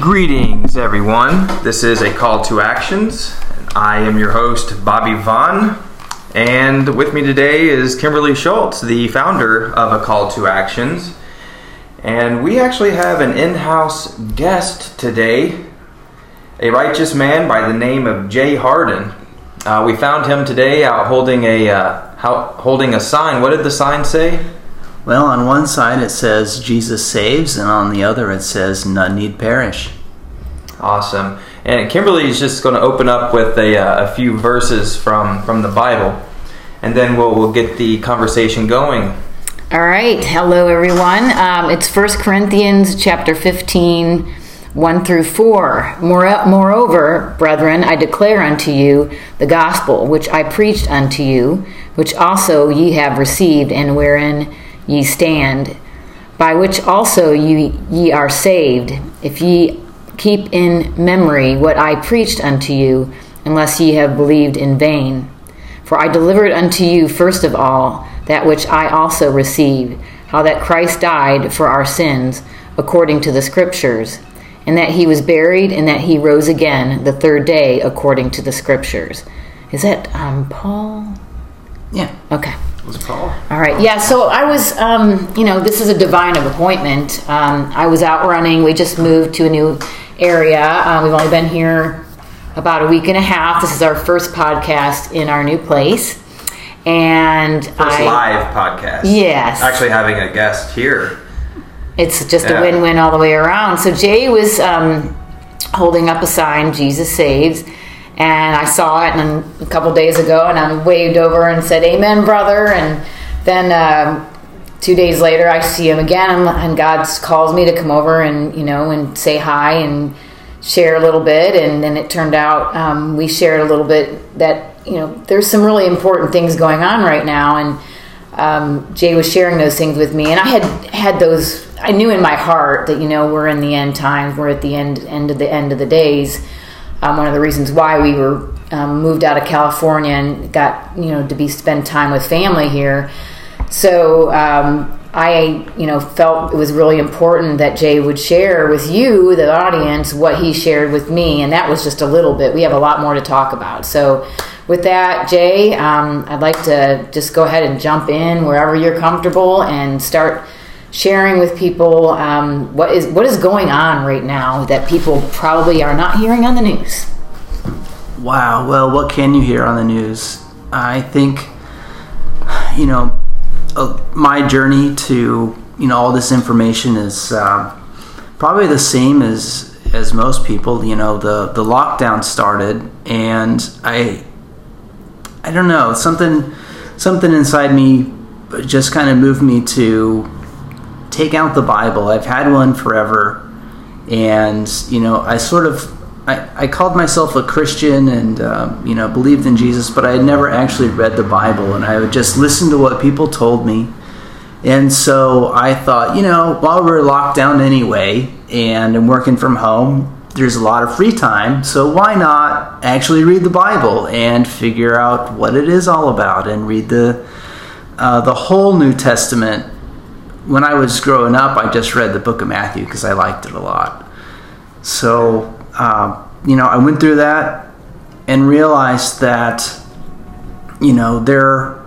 Greetings, everyone. This is a call to actions. And I am your host, Bobby Vaughn, and with me today is Kimberly Schultz, the founder of A Call to Actions. And we actually have an in house guest today, a righteous man by the name of Jay Hardin. Uh, we found him today out holding a uh, how, holding a sign. What did the sign say? Well, on one side it says Jesus saves, and on the other it says none need perish. Awesome. And Kimberly is just going to open up with a, uh, a few verses from, from the Bible, and then we'll, we'll get the conversation going. All right. Hello, everyone. Um, it's 1 Corinthians chapter 15, 1 through 4. More, moreover, brethren, I declare unto you the gospel which I preached unto you, which also ye have received, and wherein ye stand, by which also ye, ye are saved, if ye keep in memory what I preached unto you, unless ye have believed in vain. For I delivered unto you first of all that which I also received, how that Christ died for our sins, according to the Scriptures, and that he was buried, and that he rose again the third day, according to the Scriptures. Is that um, Paul? Yeah. Okay. Was Paul? All right. Yeah. So I was, um, you know, this is a divine appointment. Um, I was out running. We just moved to a new area. Uh, we've only been here about a week and a half. This is our first podcast in our new place. And First I, live podcast. Yes. Actually, having a guest here. it's just Yeah. a win-win all the way around. So Jay was um, holding up a sign, "Jesus saves," and I saw it and a couple days ago, and I waved over and said, "Amen, brother." And then um, two days later, I see him again, and God calls me to come over and you know and say hi and share a little bit. And then it turned out um, we shared a little bit that you know there's some really important things going on right now, and um, Jay was sharing those things with me, and I had had those. I knew in my heart that you know we're in the end times. We're at the end end of the end of the days. Um, one of the reasons why we were um, moved out of California and got you know to be spend time with family here. So um, I you know felt it was really important that Jay would share with you, the audience, what he shared with me, and that was just a little bit. We have a lot more to talk about. So with that, Jay, um, I'd like to just go ahead and jump in wherever you're comfortable and start sharing with people um, what is what is going on right now that people probably are not hearing on the news. Wow. Well, what can you hear on the news? I think, you know, uh, my journey to you know all this information is uh, probably the same as as most people. You know, the the lockdown started, and I I don't know something something inside me just kind of moved me to take out the Bible. I've had one forever, and you know, I sort of I, I called myself a Christian and um, you know believed in Jesus, but I had never actually read the Bible, and I would just listen to what people told me. And so I thought, you know, while we're locked down anyway, and I'm working from home, there's a lot of free time, so why not actually read the Bible and figure out what it is all about, and read the uh, the whole New Testament when I was growing up, I just read the book of Matthew because I liked it a lot. So, uh, you know, I went through that and realized that, you know, there,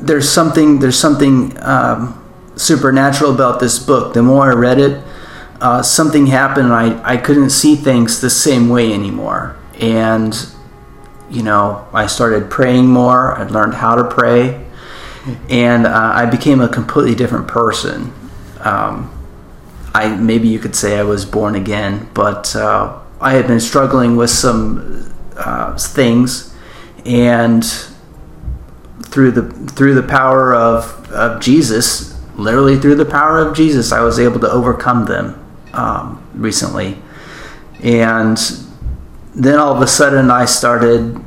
there's something, there's something um, supernatural about this book. The more I read it, uh, something happened. And I, I couldn't see things the same way anymore. And, you know, I started praying more. I learned how to pray and uh, I became a completely different person. Um, I maybe you could say I was born again, but uh, I had been struggling with some uh, things, and through the through the power of, of Jesus, literally through the power of Jesus, I was able to overcome them um, recently, and then all of a sudden I started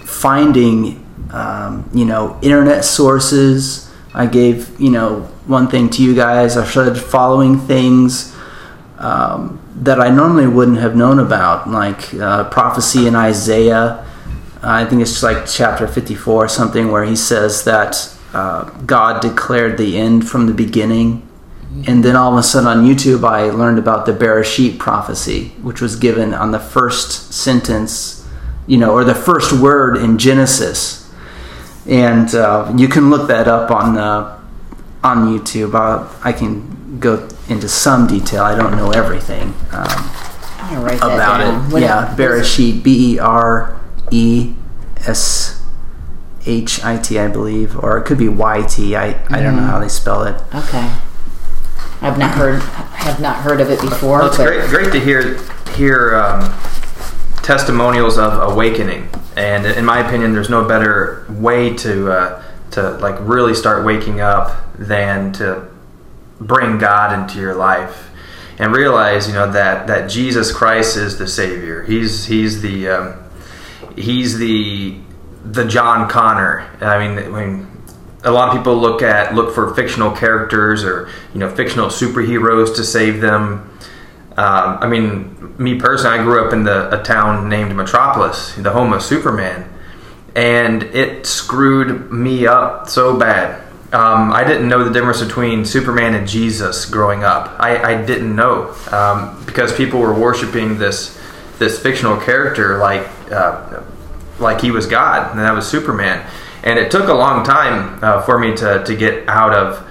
finding um, you know, internet sources. I gave, you know, one thing to you guys. I started following things um, that I normally wouldn't have known about, like uh, prophecy in Isaiah. I think it's like chapter 54 or something where he says that uh, God declared the end from the beginning. And then all of a sudden on YouTube, I learned about the Bereshit prophecy, which was given on the first sentence, you know, or the first word in Genesis. And uh, you can look that up on uh, on YouTube. Uh, I can go into some detail. I don't know everything um, I'm gonna that about down. it. What- yeah, Bereshit, B E R E S H I T, I believe, or it could be Y T. I I don't know how they spell it. Okay. I've not heard have not heard of it before. Well, it's but- great, great to hear hear um, testimonials of awakening, and in my opinion, there's no better way to uh, to like really start waking up than to bring God into your life and realize, you know, that that Jesus Christ is the Savior. He's he's the um, he's the the John Connor. I mean, I mean, a lot of people look at look for fictional characters or you know fictional superheroes to save them. Um, I mean, me personally, I grew up in the a town named Metropolis, the home of Superman, and it screwed me up so bad. Um, I didn't know the difference between Superman and Jesus growing up. I, I didn't know um, because people were worshiping this this fictional character like uh, like he was God, and that was Superman. And it took a long time uh, for me to, to get out of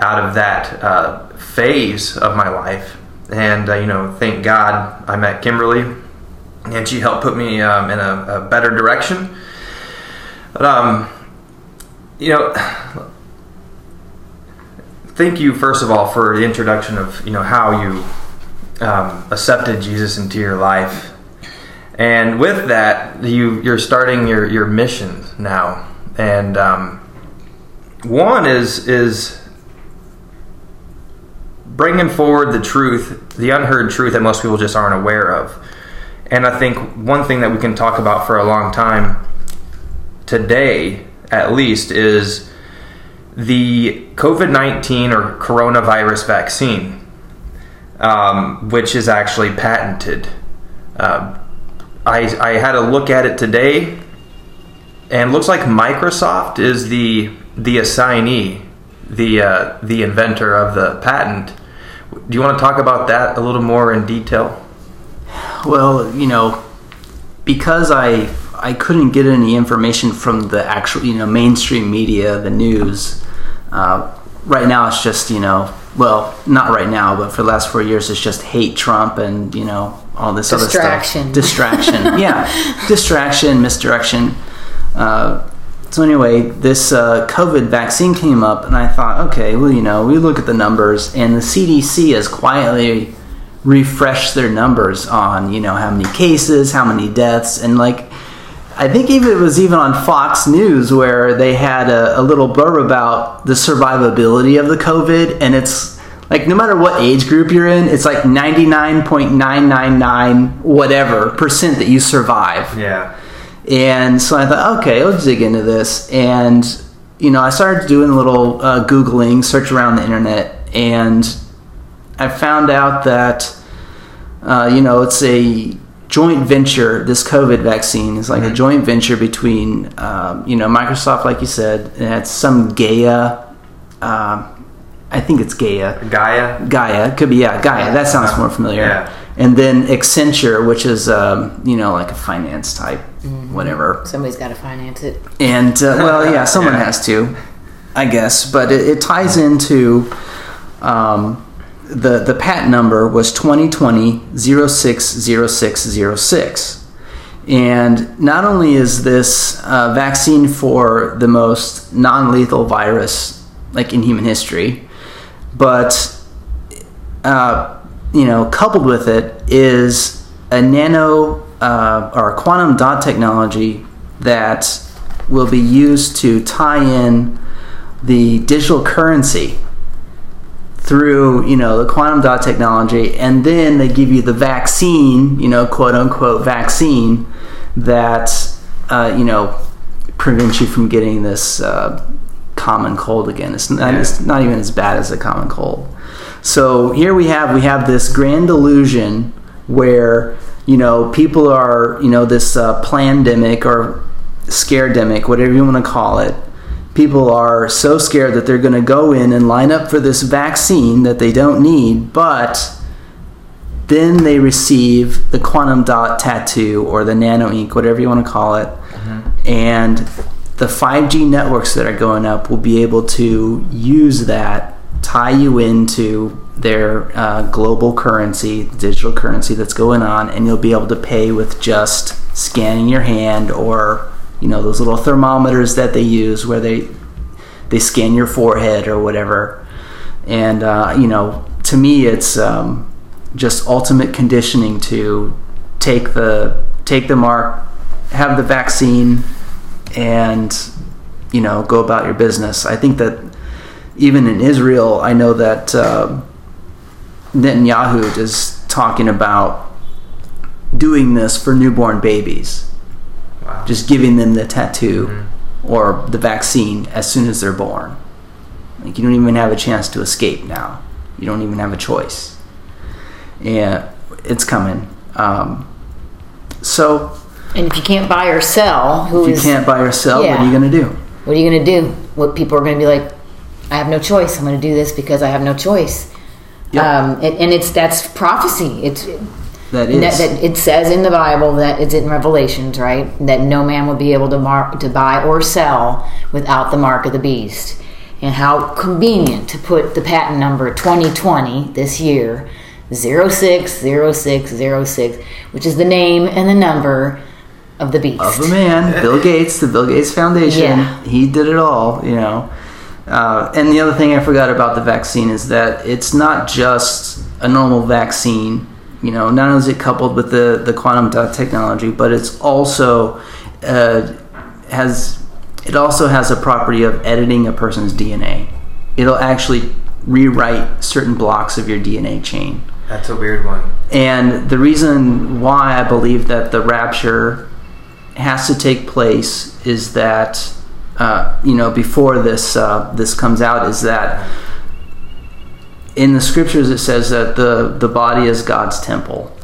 out of that uh, phase of my life. And uh, you know, thank God I met Kimberly, and she helped put me um, in a, a better direction. But um, you know, thank you first of all for the introduction of you know how you um, accepted Jesus into your life, and with that you you're starting your your mission now, and um, one is is bringing forward the truth, the unheard truth that most people just aren't aware of. And I think one thing that we can talk about for a long time today, at least, is the COVID 19 or coronavirus vaccine, um, which is actually patented. Uh, I, I had a look at it today, and looks like Microsoft is the the assignee, the uh, the inventor of the patent. Do you want to talk about that a little more in detail? Well, you know, because I I couldn't get any information from the actual you know mainstream media, the news. Uh, right now, it's just you know, well, not right now, but for the last four years, it's just hate Trump and you know all this Distraction. other stuff. Distraction, yeah, distraction, misdirection. Uh, so anyway, this uh, COVID vaccine came up, and I thought, okay, well, you know, we look at the numbers, and the CDC has quietly refreshed their numbers on, you know, how many cases, how many deaths, and like, I think even it was even on Fox News where they had a, a little blurb about the survivability of the COVID, and it's like no matter what age group you're in, it's like ninety nine point nine nine nine whatever percent that you survive. Yeah. And so I thought, okay, let's dig into this. And, you know, I started doing a little uh, Googling, search around the internet, and I found out that, uh, you know, it's a joint venture. This COVID vaccine is like a joint venture between, um, you know, Microsoft, like you said, and it's some Gaia. Um, I think it's Gaia. Gaia. Gaia could be yeah Gaia. That sounds more familiar. Yeah. And then Accenture, which is um, you know like a finance type, whatever. Somebody's got to finance it. And uh, well, yeah, someone Yeah. has to, I guess. But it, it ties into um, the the patent number was 2020 060606. And not only is this uh, vaccine for the most non lethal virus like in human history, but uh, you know, coupled with it is a nano uh, or quantum dot technology that will be used to tie in the digital currency through you know the quantum dot technology and then they give you the vaccine you know quote unquote vaccine that uh, you know prevent you from getting this uh, common cold again. It's not, Yeah. it's not even as bad as a common cold. So here we have we have this grand illusion where you know people are you know this uh, plandemic or scaredemic, whatever you want to call it. People are so scared that they're going to go in and line up for this vaccine that they don't need, but then they receive the quantum dot tattoo or the nano ink, whatever you want to call it, and the 5G networks that are going up will be able to use that, tie you into their uh, global currency, digital currency that's going on, and you'll be able to pay with just scanning your hand or you know those little thermometers that they use where they they scan your forehead or whatever. And uh, you know, to me, it's um, just ultimate conditioning to take the take the mark, have the vaccine, and you know go about your business. I think that even in Israel, I know that uh, Netanyahu is talking about doing this for newborn babies, Wow. just giving them the tattoo or the vaccine as soon as they're born. Like you don't even have a chance to escape now. You don't even have a choice. Yeah, it's coming. Um, so And if you can't buy or sell, who if you is- can't buy or sell, what are you going to do? what are you going to do? What people are going to be like, I have no choice. I'm going to do this because I have no choice. Yep. Um, and, and it's that's prophecy. It's That that, is. that it says in the Bible that it's in Revelations, right? That no man will be able to mark to buy or sell without the mark of the beast. And how convenient to put the patent number 2020 this year 060606, which is the name and the number of the beast. of a man, Bill Gates, the Bill Gates Foundation. Yeah. He did it all, you know. Uh, and the other thing I forgot about the vaccine is that it's not just a normal vaccine. You know, not only is it coupled with the, the quantum dot technology, but it's also uh, has it also has a property of editing a person's DNA. It'll actually rewrite certain blocks of your DNA chain. That's a weird one. And the reason why I believe that the rapture has to take place is that, uh, you know, before this uh, this comes out, is that in the scriptures it says that the the body is God's temple,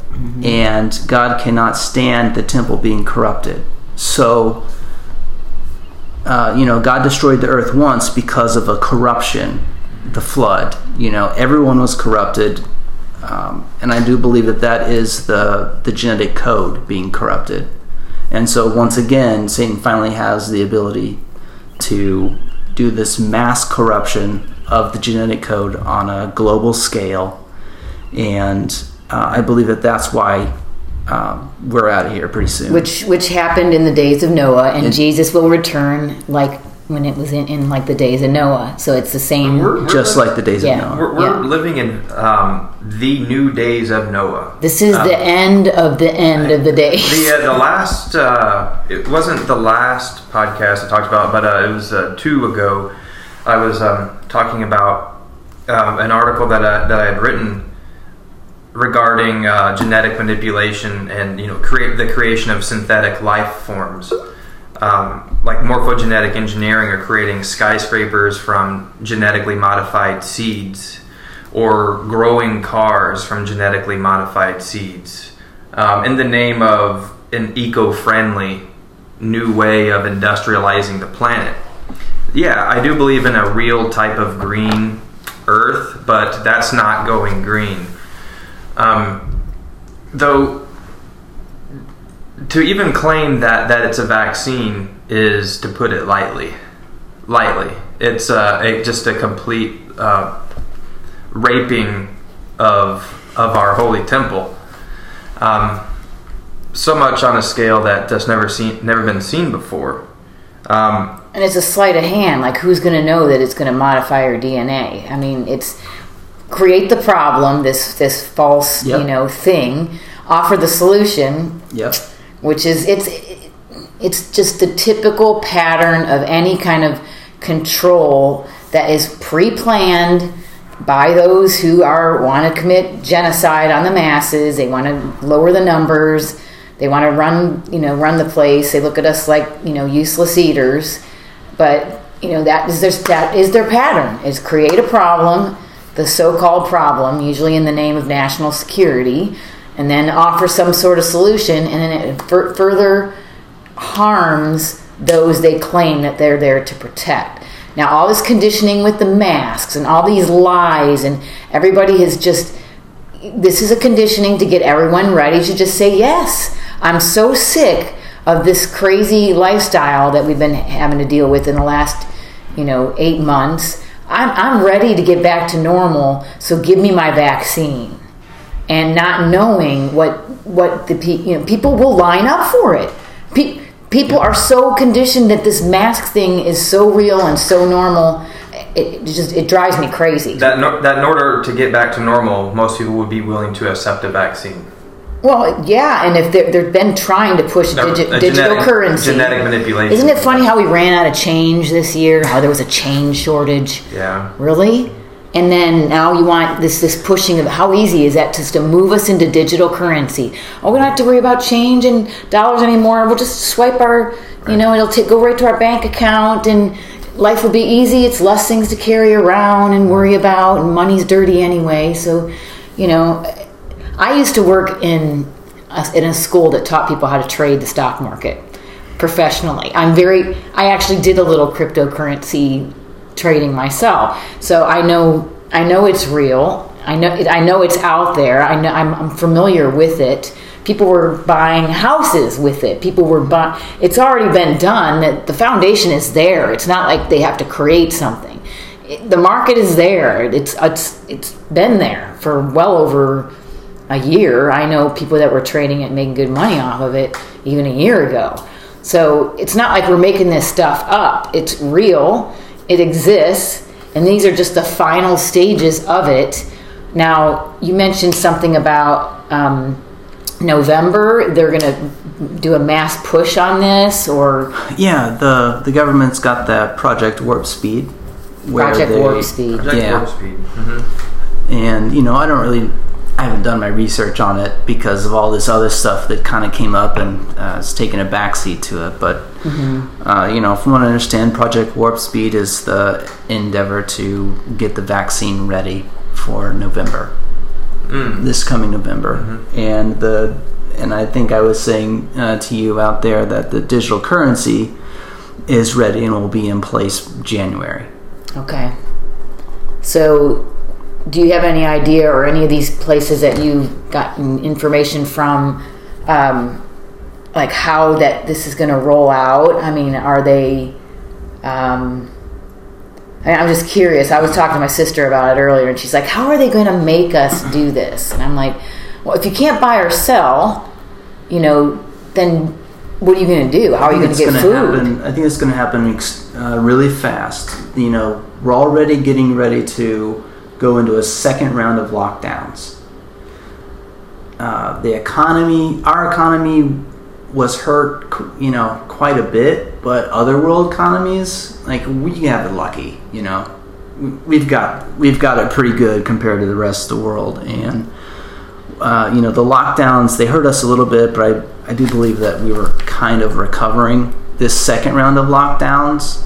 and God cannot stand the temple being corrupted. So. Uh, you know, God destroyed the earth once because of a corruption, the flood. You know, everyone was corrupted um, and I do believe that that is the the genetic code being corrupted. And so once again, Satan finally has the ability to do this mass corruption of the genetic code on a global scale, and uh, I believe that that's why um, we're out of here pretty soon. which which happened in the days of Noah, and Jesus will return like when it was in, in like the days of Noah. So it's the same. We're, we're just li- like the days Yeah. of Noah. we're, we're Yeah. living in um, the new days of Noah. This is Um, the end of the end of the days. The uh, the last uh, it wasn't the last podcast I talked about, but uh, it was uh, two ago. I was um, talking about um, an article that I, that I had written regarding uh, genetic manipulation and you know create the creation of synthetic life forms. Um, like morphogenetic engineering or creating skyscrapers from genetically modified seeds or growing cars from genetically modified seeds um, in the name of an eco-friendly new way of industrializing the planet. Yeah, I do believe in a real type of green earth, but that's not going green. Um, though, to even claim that, that it's a vaccine is to put it lightly. Lightly. It's uh, a, just a complete uh, raping of, of our holy temple. Um, so much on a scale that that's never seen, never been seen before. Um, and it's a sleight of hand. Like who's going to know that it's going to modify your DNA? I mean, it's create the problem, this this false Yep. you know thing, offer the solution, Yep. Which is it's it's just the typical pattern of any kind of control that is pre-planned by those who are want to commit genocide on the masses they want to lower the numbers They want to run, you know, run the place. They look at us like, you know, useless eaters. But you know that is their that is their pattern: is create a problem, the so-called problem, usually in the name of national security, and then offer some sort of solution, and then it fur- further harms those they claim that they're there to protect. Now, all this conditioning with the masks and all these lies, and everybody has just this is a conditioning to get everyone ready to just say yes. I'm so sick of this crazy lifestyle that we've been having to deal with in the last, you know, eight months. I'm, I'm ready to get back to normal, so give me my vaccine. And not knowing what what the pe- you know people will line up for it. Pe- people are so conditioned that this mask thing is so real and so normal. It, it just it drives me crazy. That no, that in order to get back to normal, most people would be willing to accept a vaccine. Well, yeah, and if they're, they've been trying to push No, digi- digital genetic- currency, genetic manipulation. Isn't it funny how we ran out of change this year? How there was a change shortage? Yeah. Really? And then now you want this this pushing of how easy is that just to move us into digital currency? Oh, we don't have to worry about change and dollars anymore. We'll just swipe our, you know, it'll take, go right to our bank account and life will be easy. It's less things to carry around and worry about, and money's dirty anyway. So, you know, I used to work in a, in a school that taught people how to trade the stock market professionally. I'm very. I actually did a little cryptocurrency trading myself, so I know. I know it's real. I know. I know it's out there. I know. I'm, I'm familiar with it. People were buying houses with it. People were buying. It's already been done. That the foundation is there. It's not like they have to create something. It, the market is there. It's it's it's been there for well over a year. I know people that were trading it, making good money off of it, even a year ago. So it's not like we're making this stuff up. It's real. It exists, and these are just the final stages of it. Now, you mentioned something about um, November. They're going to do a mass push on this, or Yeah, the the government's got that Project Warp Speed. where Project they- Warp Speed. Project Yeah. Warp Speed. hmm And you know, I don't really, I haven't done my research on it because of all this other stuff that kind of came up and uh, has taken a backseat to it. But uh, you know, from what I understand, Project Warp Speed is the endeavor to get the vaccine ready for November, this coming November, and the and I think I was saying uh, to you out there that the digital currency is ready and will be in place January. Okay. So, do you have any idea or any of these places that you've gotten information from, um, like how that this is going to roll out? I mean, are they? Um, I- I'm just curious. I was talking to my sister about it earlier, and she's like, "How are they going to make us do this?" And I'm like, "Well, if you can't buy or sell, you know, then what are you going to do? How are you going to get gonna food?" Happen, I think it's going to happen uh, really fast. You know, we're already getting ready to go into a second round of lockdowns. Uh, the economy, our economy, was hurt. You know, quite a bit, but other world economies, like we have it lucky. You know, We- we've got we've got it pretty good compared to the rest of the world, and uh, you know the lockdowns they hurt us a little bit, but I, I do believe that we were kind of recovering. This second round of lockdowns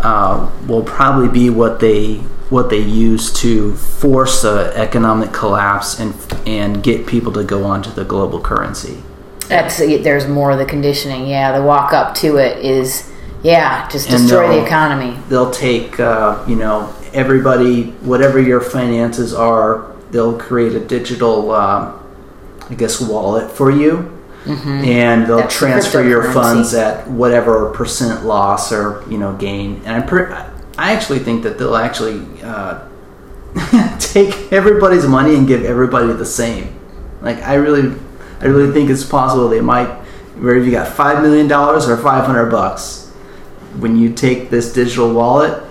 uh, will probably be what they what they use to force an economic collapse and and get people to go onto the global currency. That's there's more of the conditioning. Yeah, the walk up to it is yeah, just destroy the economy. They'll take uh, you know everybody whatever your finances are. They'll create a digital uh, I guess wallet for you. and they'll That's transfer your funds at whatever percent loss or you know gain. And I'm per- I actually think that they'll actually uh, take everybody's money and give everybody the same. Like I really, I really think it's possible they might. Where if you got five million dollars or five hundred bucks, when you take this digital wallet,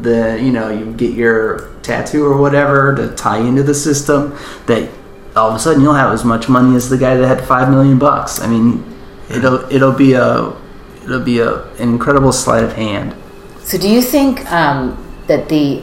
the you know you get your tattoo or whatever to tie into the system that all of a sudden you'll have as much money as the guy that had five million bucks. I mean, it'll it'll be a it'll be a an incredible sleight of hand. So do you think um, that the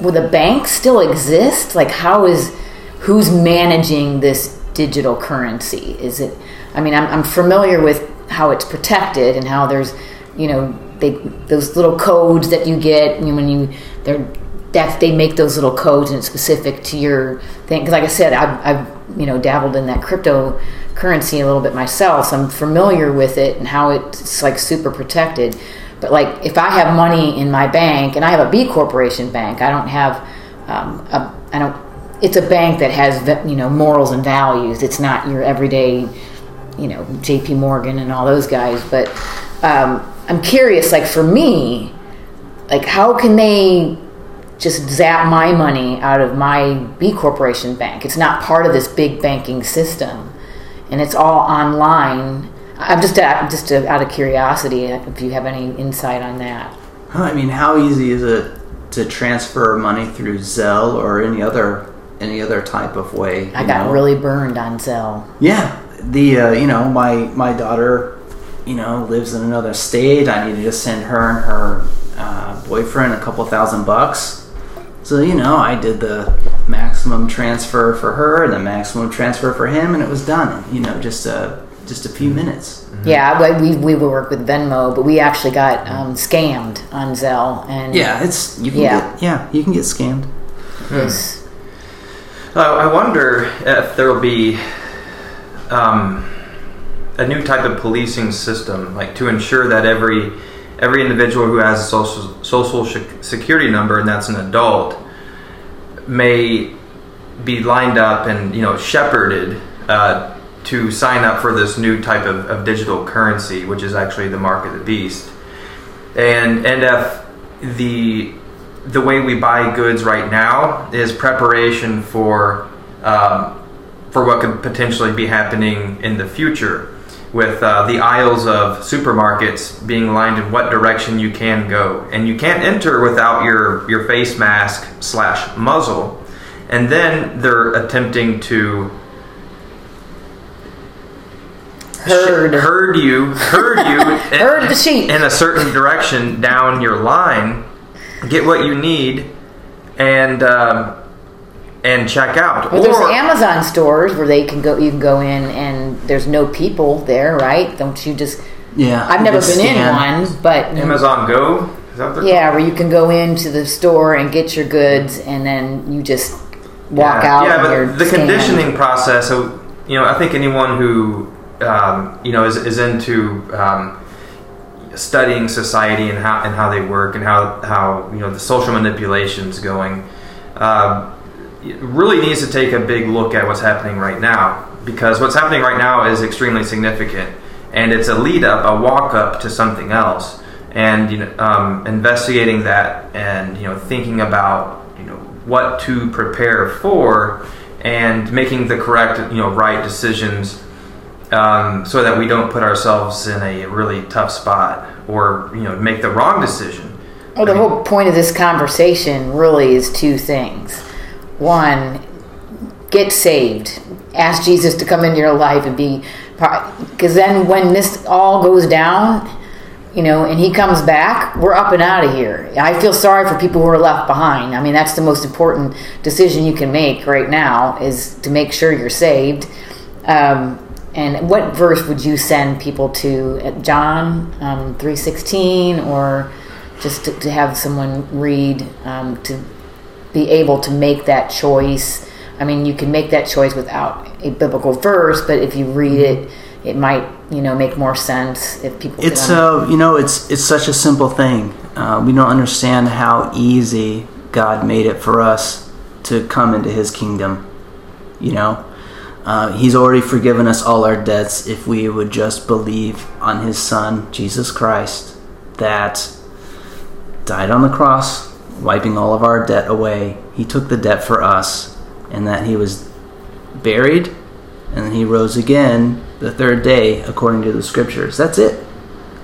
will the bank still exist? Like how is who's managing this digital currency? Is it? I mean, I'm, I'm familiar with how it's protected and how there's, you know, they those little codes that you get when you they're that they make those little codes and it's specific to your thing. Because, like I said, I've, I've you know dabbled in that cryptocurrency a little bit myself, so I'm familiar with it and how it's like super protected. But like, if I have money in my bank and I have a B corporation bank, I don't have um, a I don't. It's a bank that has you know morals and values. It's not your everyday, you know, J.P. Morgan and all those guys. But um, I'm curious, like for me, like how can they just zap my money out of my B corporation bank? It's not part of this big banking system, and it's all online. I'm just uh, just out of curiosity if you have any insight on that. I mean, how easy is it to transfer money through Zelle or any other any other type of way. I got know? really burned on Zelle. Yeah, the uh, you know my my daughter, you know, lives in another state. I needed to send her and her uh, boyfriend a couple thousand bucks. So you know, I did the maximum transfer for her and the maximum transfer for him, and it was done. You know, just a just a few minutes. Mm-hmm. Yeah, we we work with Venmo, but we actually got um, scammed on Zelle, and yeah, it's you can yeah. get yeah you can get scammed. Hmm. Uh, I wonder if there will be um, a new type of policing system, like to ensure that every every individual who has a social social security number and that's an adult may be lined up and you know shepherded uh, to sign up for this new type of, of digital currency, which is actually the mark of the beast. And and if the the way we buy goods right now is preparation for um, for what could potentially be happening in the future, with uh, the aisles of supermarkets being lined in what direction you can go, and you can't enter without your your face mask slash muzzle, and then they're attempting to herd. Herd you herd you herd the sheep. in a certain direction down your line, get what you need, and um, and check out. Well, or, there's Amazon stores where they can go. You can go in and there's no people there, right? Don't you just? Yeah, I've never been scan. in one, but Amazon Go. yeah, where you can go into the store and get your goods, and then you just walk yeah. out. Yeah, but the conditioning process. So you know, I think anyone who um, you know is, is into um, studying society and how and how they work and how how you know the social manipulations going uh, really needs to take a big look at what's happening right now because what's happening right now is extremely significant and it's a lead up a walk up to something else. And you know um, investigating that and you know thinking about you know what to prepare for and making the correct you know right decisions um, so that we don't put ourselves in a really tough spot or you know make the wrong decision. Well, the I mean, whole point of this conversation really is two things. One, get saved. Ask Jesus to come into your life and be, because then when this all goes down, you know, and he comes back, we're up and out of here. I feel sorry for people who are left behind. I mean, that's the most important decision you can make right now is to make sure you're saved. Um, and what verse would you send people to? John um, three sixteen, or just to, to, have someone read um, to be able to make that choice. I mean, you can make that choice without a biblical verse, but if you read it, it might you know make more sense if people. It's uh, you know, it's it's such a simple thing. Uh, we don't understand how easy God made it for us to come into His kingdom. You know, uh, he's already forgiven us all our debts if we would just believe on His Son, Jesus Christ, that died on the cross, wiping all of our debt away. He took the debt for us, and that He was buried, and He rose again the third day according to the Scriptures. That's it.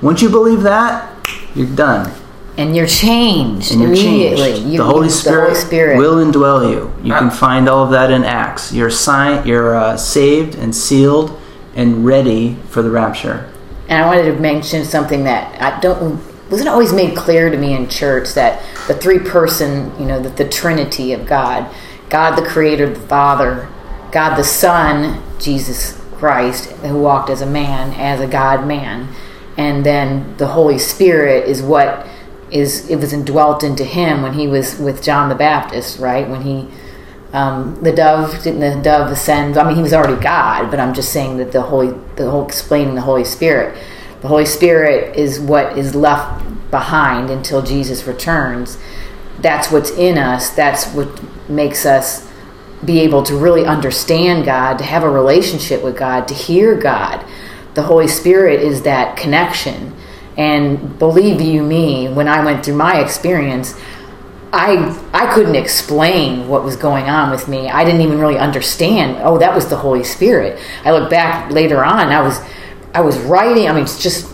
Once you believe that, you're done and you're changed and you're immediately. Changed. You, the, Holy Spirit, the Holy Spirit will indwell you. You can find all of that in Acts. You're signed, you're uh, saved and sealed and ready for the rapture. And I wanted to mention something that I don't wasn't always made clear to me in church that the three person, you know, the, the Trinity of God, God the Creator, the Father, God the Son, Jesus Christ, who walked as a man, as a God man, and then the Holy Spirit is what is it was indwelt into him when he was with John the Baptist, right? When he um, the dove didn't the dove ascend? I mean, he was already God, but I'm just saying that the holy the whole explaining the Holy Spirit. The Holy Spirit is what is left behind until Jesus returns. That's what's in us. That's what makes us be able to really understand God, to have a relationship with God, to hear God. The Holy Spirit is that connection. And believe you me, when I went through my experience, I I couldn't explain what was going on with me. I didn't even really understand. Oh, that was the Holy Spirit. I look back later on. I was I was writing. I mean, it's just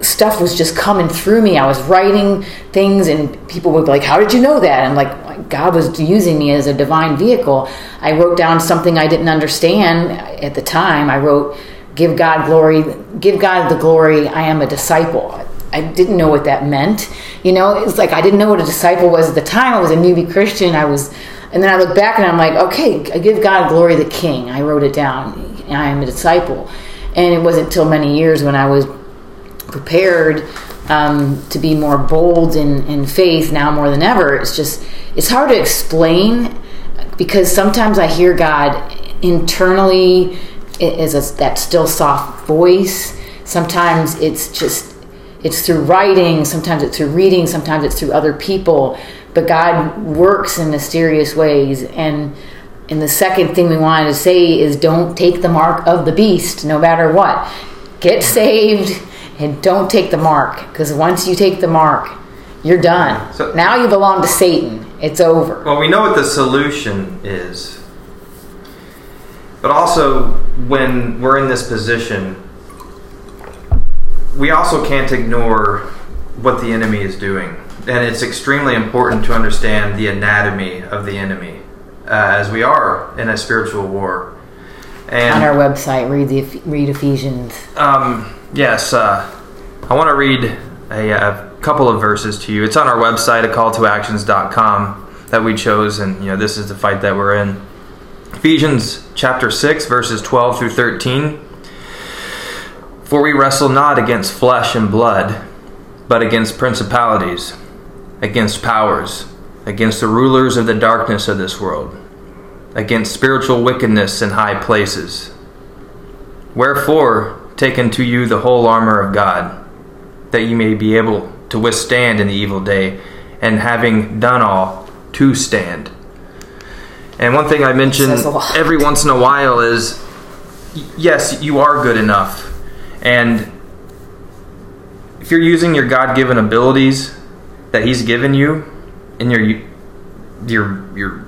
stuff was just coming through me. I was writing things, and people would be like, "How did you know that?" And like, God was using me as a divine vehicle. I wrote down something I didn't understand at the time. I wrote, "Give God glory. Give God the glory. I am a disciple." I didn't know what that meant. You know, it's like I didn't know what a disciple was at the time. I was a newbie Christian. I was, and then I look back and I'm like, okay, I give God glory, the King. I wrote it down. I am a disciple, and it wasn't until many years when I was prepared um, to be more bold in, in faith now more than ever. It's just it's hard to explain because sometimes I hear God internally as a, that still soft voice. Sometimes it's just it's through writing. Sometimes it's through reading. Sometimes it's through other people. But God works in mysterious ways and. And the second thing we wanted to say is don't take the mark of the beast, no matter what. Get saved, and don't take the mark because once you take the mark you're done so, now you belong to satan it's over well we know what the solution is but also when we're in this position we also can't ignore what the enemy is doing. And it's extremely important to understand the anatomy of the enemy uh, as we are in a spiritual war. And on our website read the read ephesians. Um, yes uh, i want to read a, a, couple of verses to you. It's on our website at calltoactions.com that we chose and you know this is the fight that we're in ephesians chapter 6 verses 12 through 13 for we wrestle not against flesh and blood but against principalities against powers against the rulers of the darkness of this world against spiritual wickedness in high places. Wherefore, take unto you the whole armor of God, that ye may be able to withstand in the evil day, and having done all, to stand. And one thing I mention every once in a while is yes, you are good enough. And if you're using your God given abilities that He's given you, and you're, you're, you're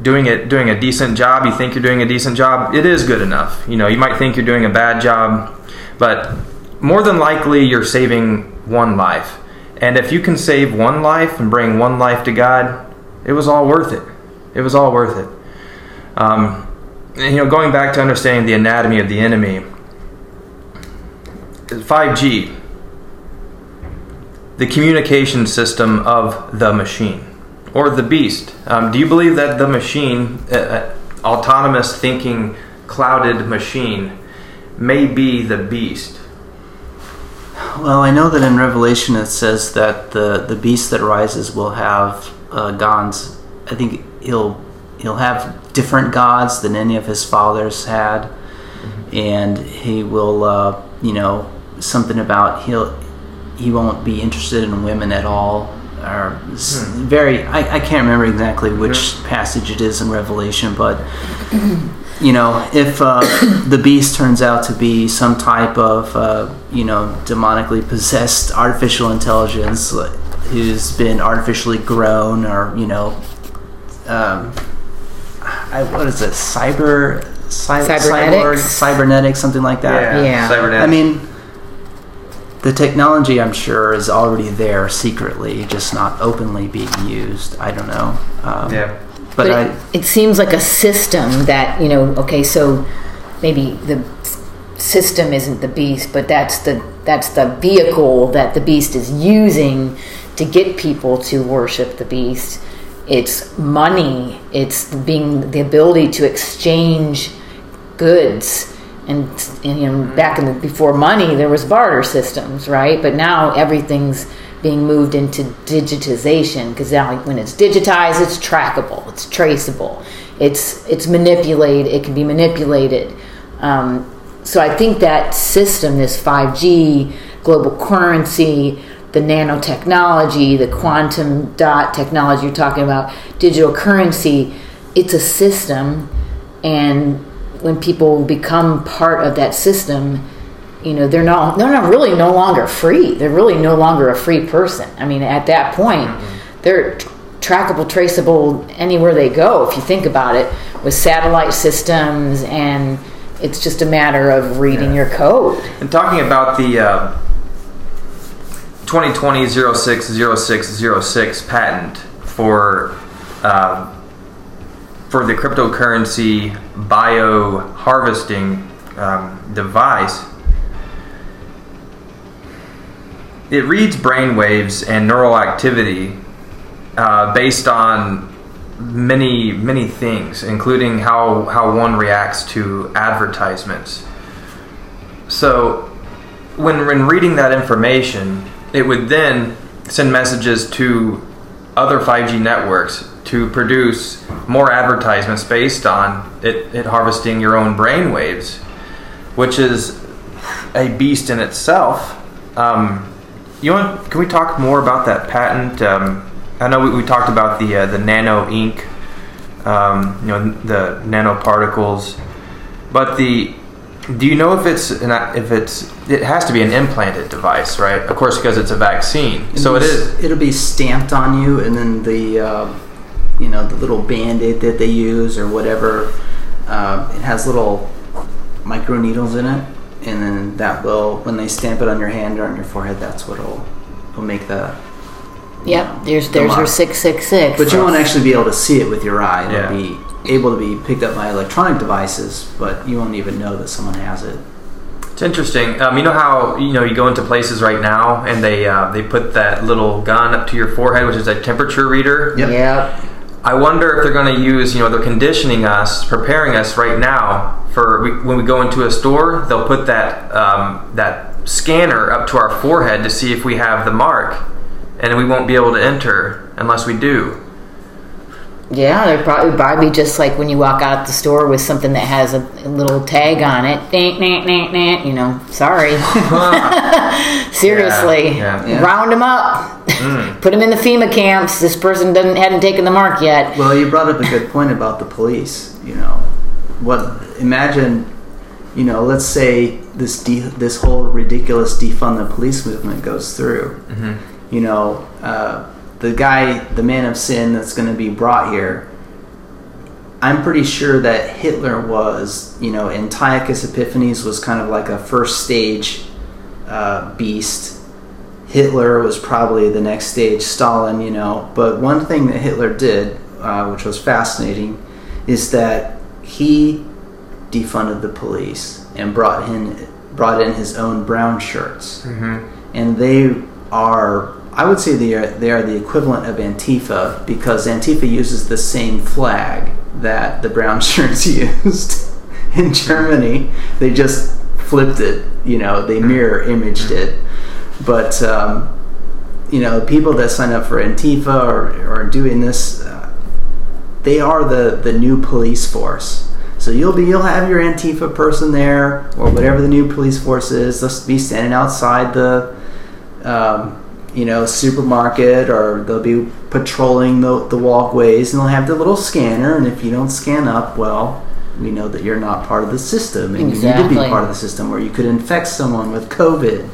doing it doing a decent job you think you're doing a decent job it is good enough. You know you might think you're doing a bad job but more than likely you're saving one life. And if you can save one life and bring one life to god it was all worth it it was all worth it um, you know going back to understanding the anatomy of the enemy 5g the communication system of the machine or the beast. Um, do you believe that the machine, uh, uh, autonomous thinking, clouded machine, may be the beast? Well, I know that in Revelation it says that the, the beast that rises will have uh. I think he'll he'll have different gods than any of his fathers had, mm-hmm. and he will, uh, you know, something about he'll he won't be interested in women at all are hmm. very. I, I, can't remember exactly which passage it is in Revelation, but you know, if uh, the beast turns out to be some type of uh, you know demonically possessed artificial intelligence who's been artificially grown, or you know, um, I, what is it, cyber, cy- cybernetics, cyborg, cybernetics, something like that. Yeah, yeah. Cybernetics. I mean the technology I'm sure is already there secretly, just not openly being used. I don't know. Um, yeah. But, but I, it, it, seems like a system that you know. Okay, so maybe the system isn't the beast, but that's the that's the vehicle that the beast is using to get people to worship the beast. It's money. It's being the ability to exchange goods. And, and you know, back in the before money, there was barter systems, right? But now everything's being moved into digitization because now when it's digitized, it's trackable, it's traceable, it's it's manipulated, it can be manipulated. Um, so I think that system, this 5G, global currency, the nanotechnology, the quantum dot technology you're talking about, digital currency, it's a system. And when people become part of that system, you know, they're not, they're not really no longer free. They're really no longer a free person. I mean, at that point, mm-hmm. they're trackable, traceable anywhere they go, if you think about it, with satellite systems and it's just a matter of reading yeah. your code. And talking about the uh, 2020 060606 patent for uh, for the cryptocurrency bio harvesting um, device, it reads brain waves and neural activity uh, based on many many things, including how how one reacts to advertisements. So, when when reading that information, it would then send messages to other 5G networks to produce more advertisements based on it, it harvesting your own brain waves, which is a beast in itself. Um, you want? Can we talk more about that patent? Um, I know we, we talked about the uh, the nano ink, um, you know, the nanoparticles, but the do you know if it's an, if it's it has to be an implanted device, right? Of course, because it's a vaccine. It so it is. It'll be stamped on you, and then the uh, you know the little band-aid that they use or whatever. Uh, it has little micro needles in it, and then that will when they stamp it on your hand or on your forehead, that's what will will make the Yep, there's there's your six six six. But you won't actually be able to see it with your eye. It'll yeah. be able to be picked up by electronic devices, but you won't even know that someone has it. It's interesting. Um, you know how you know you go into places right now and they uh, they put that little gun up to your forehead, which is a temperature reader. Yep. yep. I wonder if they're going to use, you know, they're conditioning us, preparing us right now for we, when we go into a store. They'll put that um, that scanner up to our forehead to see if we have the mark and we won't be able to enter unless we do. Yeah, they're probably probably just like when you walk out the store with something that has a, a little tag on it. you know, sorry. Seriously, yeah, yeah, round them up. Mm. Put them in the FEMA camps. This person doesn't hadn't taken the mark yet. Well, you brought up a good point about the police. You know, what? Imagine, you know, let's say this de- this whole ridiculous defund the police movement goes through. Mm-hmm you know, uh, the guy, the man of sin that's going to be brought here, I'm pretty sure that Hitler was, you know, Antiochus Epiphanes was kind of like a first stage uh, beast. Hitler was probably the next stage, Stalin, you know. But one thing that Hitler did, uh, which was fascinating, is that he defunded the police and brought in brought in his own brown shirts, mm-hmm. and they are I would say they are they are the equivalent of Antifa because Antifa uses the same flag that the brown shirts used in Germany. They just flipped it, you know, they mirror imaged it. But um, you know, people that sign up for Antifa or are doing this, uh, they are the the new police force. So you'll be you'll have your Antifa person there or whatever the new police force is. They'll be standing outside the. Um, you know, supermarket or they'll be patrolling the, the walkways and they'll have the little scanner. And if you don't scan up, well, we know that you're not part of the system and exactly. you need to be part of the system or you could infect someone with COVID.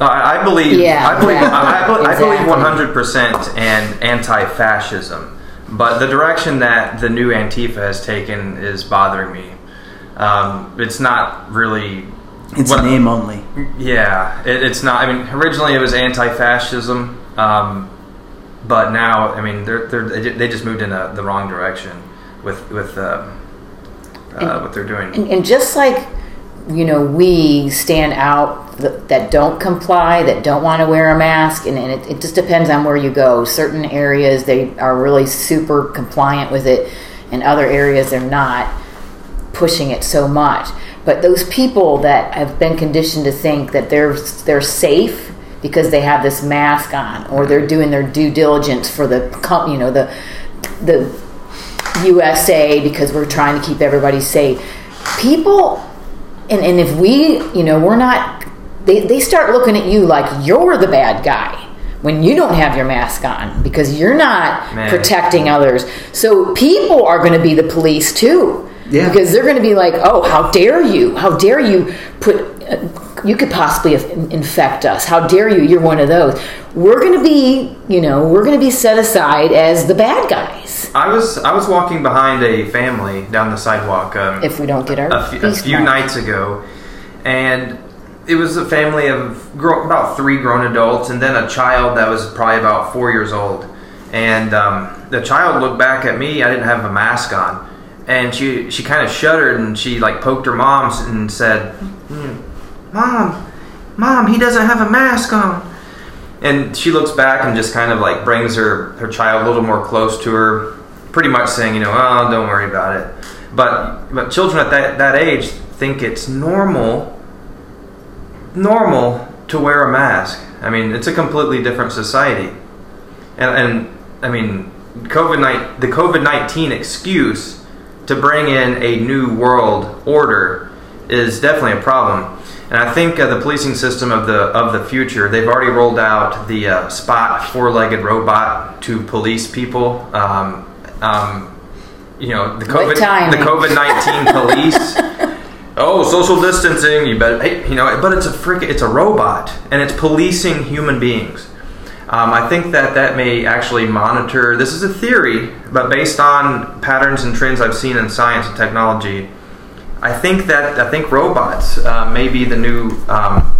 I believe, yeah, I believe, I, I, I believe 100% in anti-fascism, but the direction that the new Antifa has taken is bothering me. Um, it's not really it's what, name only. Yeah, it, it's not. I mean, originally it was anti-fascism, um, but now, I mean, they're, they're, they just moved in a, the wrong direction with with uh, uh, what they're doing. And, and, just like you know, we stand out that don't comply, that don't want to wear a mask, and, and it, it just depends on where you go. Certain areas they are really super compliant with it, and other areas they're not pushing it so much. But those people that have been conditioned to think that they're they're safe because they have this mask on or they're doing their due diligence for the you know the the USA because we're trying to keep everybody safe. People and, and if we, you know, we're not they, they start looking at you like you're the bad guy when you don't have your mask on because you're not Man. protecting others. So people are going to be the police too. Yeah. Because they're going to be like, "Oh, how dare you? How dare you put uh, you could possibly infect us. How dare you? You're one of those." We're going to be, you know, we're going to be set aside as the bad guys I was I was walking behind a family down the sidewalk. Um, if we don't get our a few, a back. nights ago, and it was a family of gro- about three grown adults and then a child that was probably about four years old. And um, the child looked back at me. I didn't have a mask on, and she she kind of shuddered and she like poked her mom and said, "Hmm, "Mom, mom, he doesn't have a mask on." And she looks back and just kind of like brings her her child a little more close to her, pretty much saying, you know, oh, don't worry about it. But but children at that that age think it's normal normal to wear a mask. I mean, it's a completely different society, and and I mean, COVID night the COVID nineteen excuse to bring in a new world order is definitely a problem. And I think uh, the policing system of the of the future, they've already rolled out the uh, Spot four-legged robot to police people. Um, um, you know, the COVID the COVID nineteen police. Oh, social distancing. You better, hey, you know, but it's a freak. It's a robot, and it's policing human beings. Um, I think that that may actually monitor. This is a theory, but based on patterns and trends I've seen in science and technology, I think that I think robots uh, may be the new, um,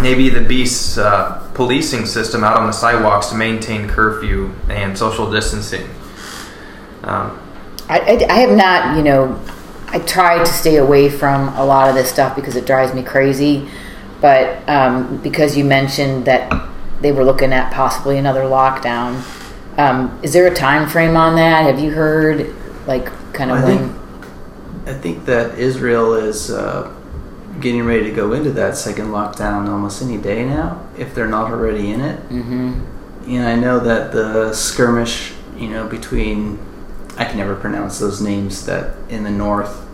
maybe the beast's uh, policing system out on the sidewalks to maintain curfew and social distancing. Um, I, I, I have not, you know, I try to stay away from a lot of this stuff because it drives me crazy. But um, because you mentioned that they were looking at possibly another lockdown, um, is there a time frame on that? Have you heard, like, kind of I when? think I think that Israel is uh, getting ready to go into that second lockdown almost any day now, if they're not already in it. hmm And I know that the skirmish, you know, between I can never pronounce those names that in the north,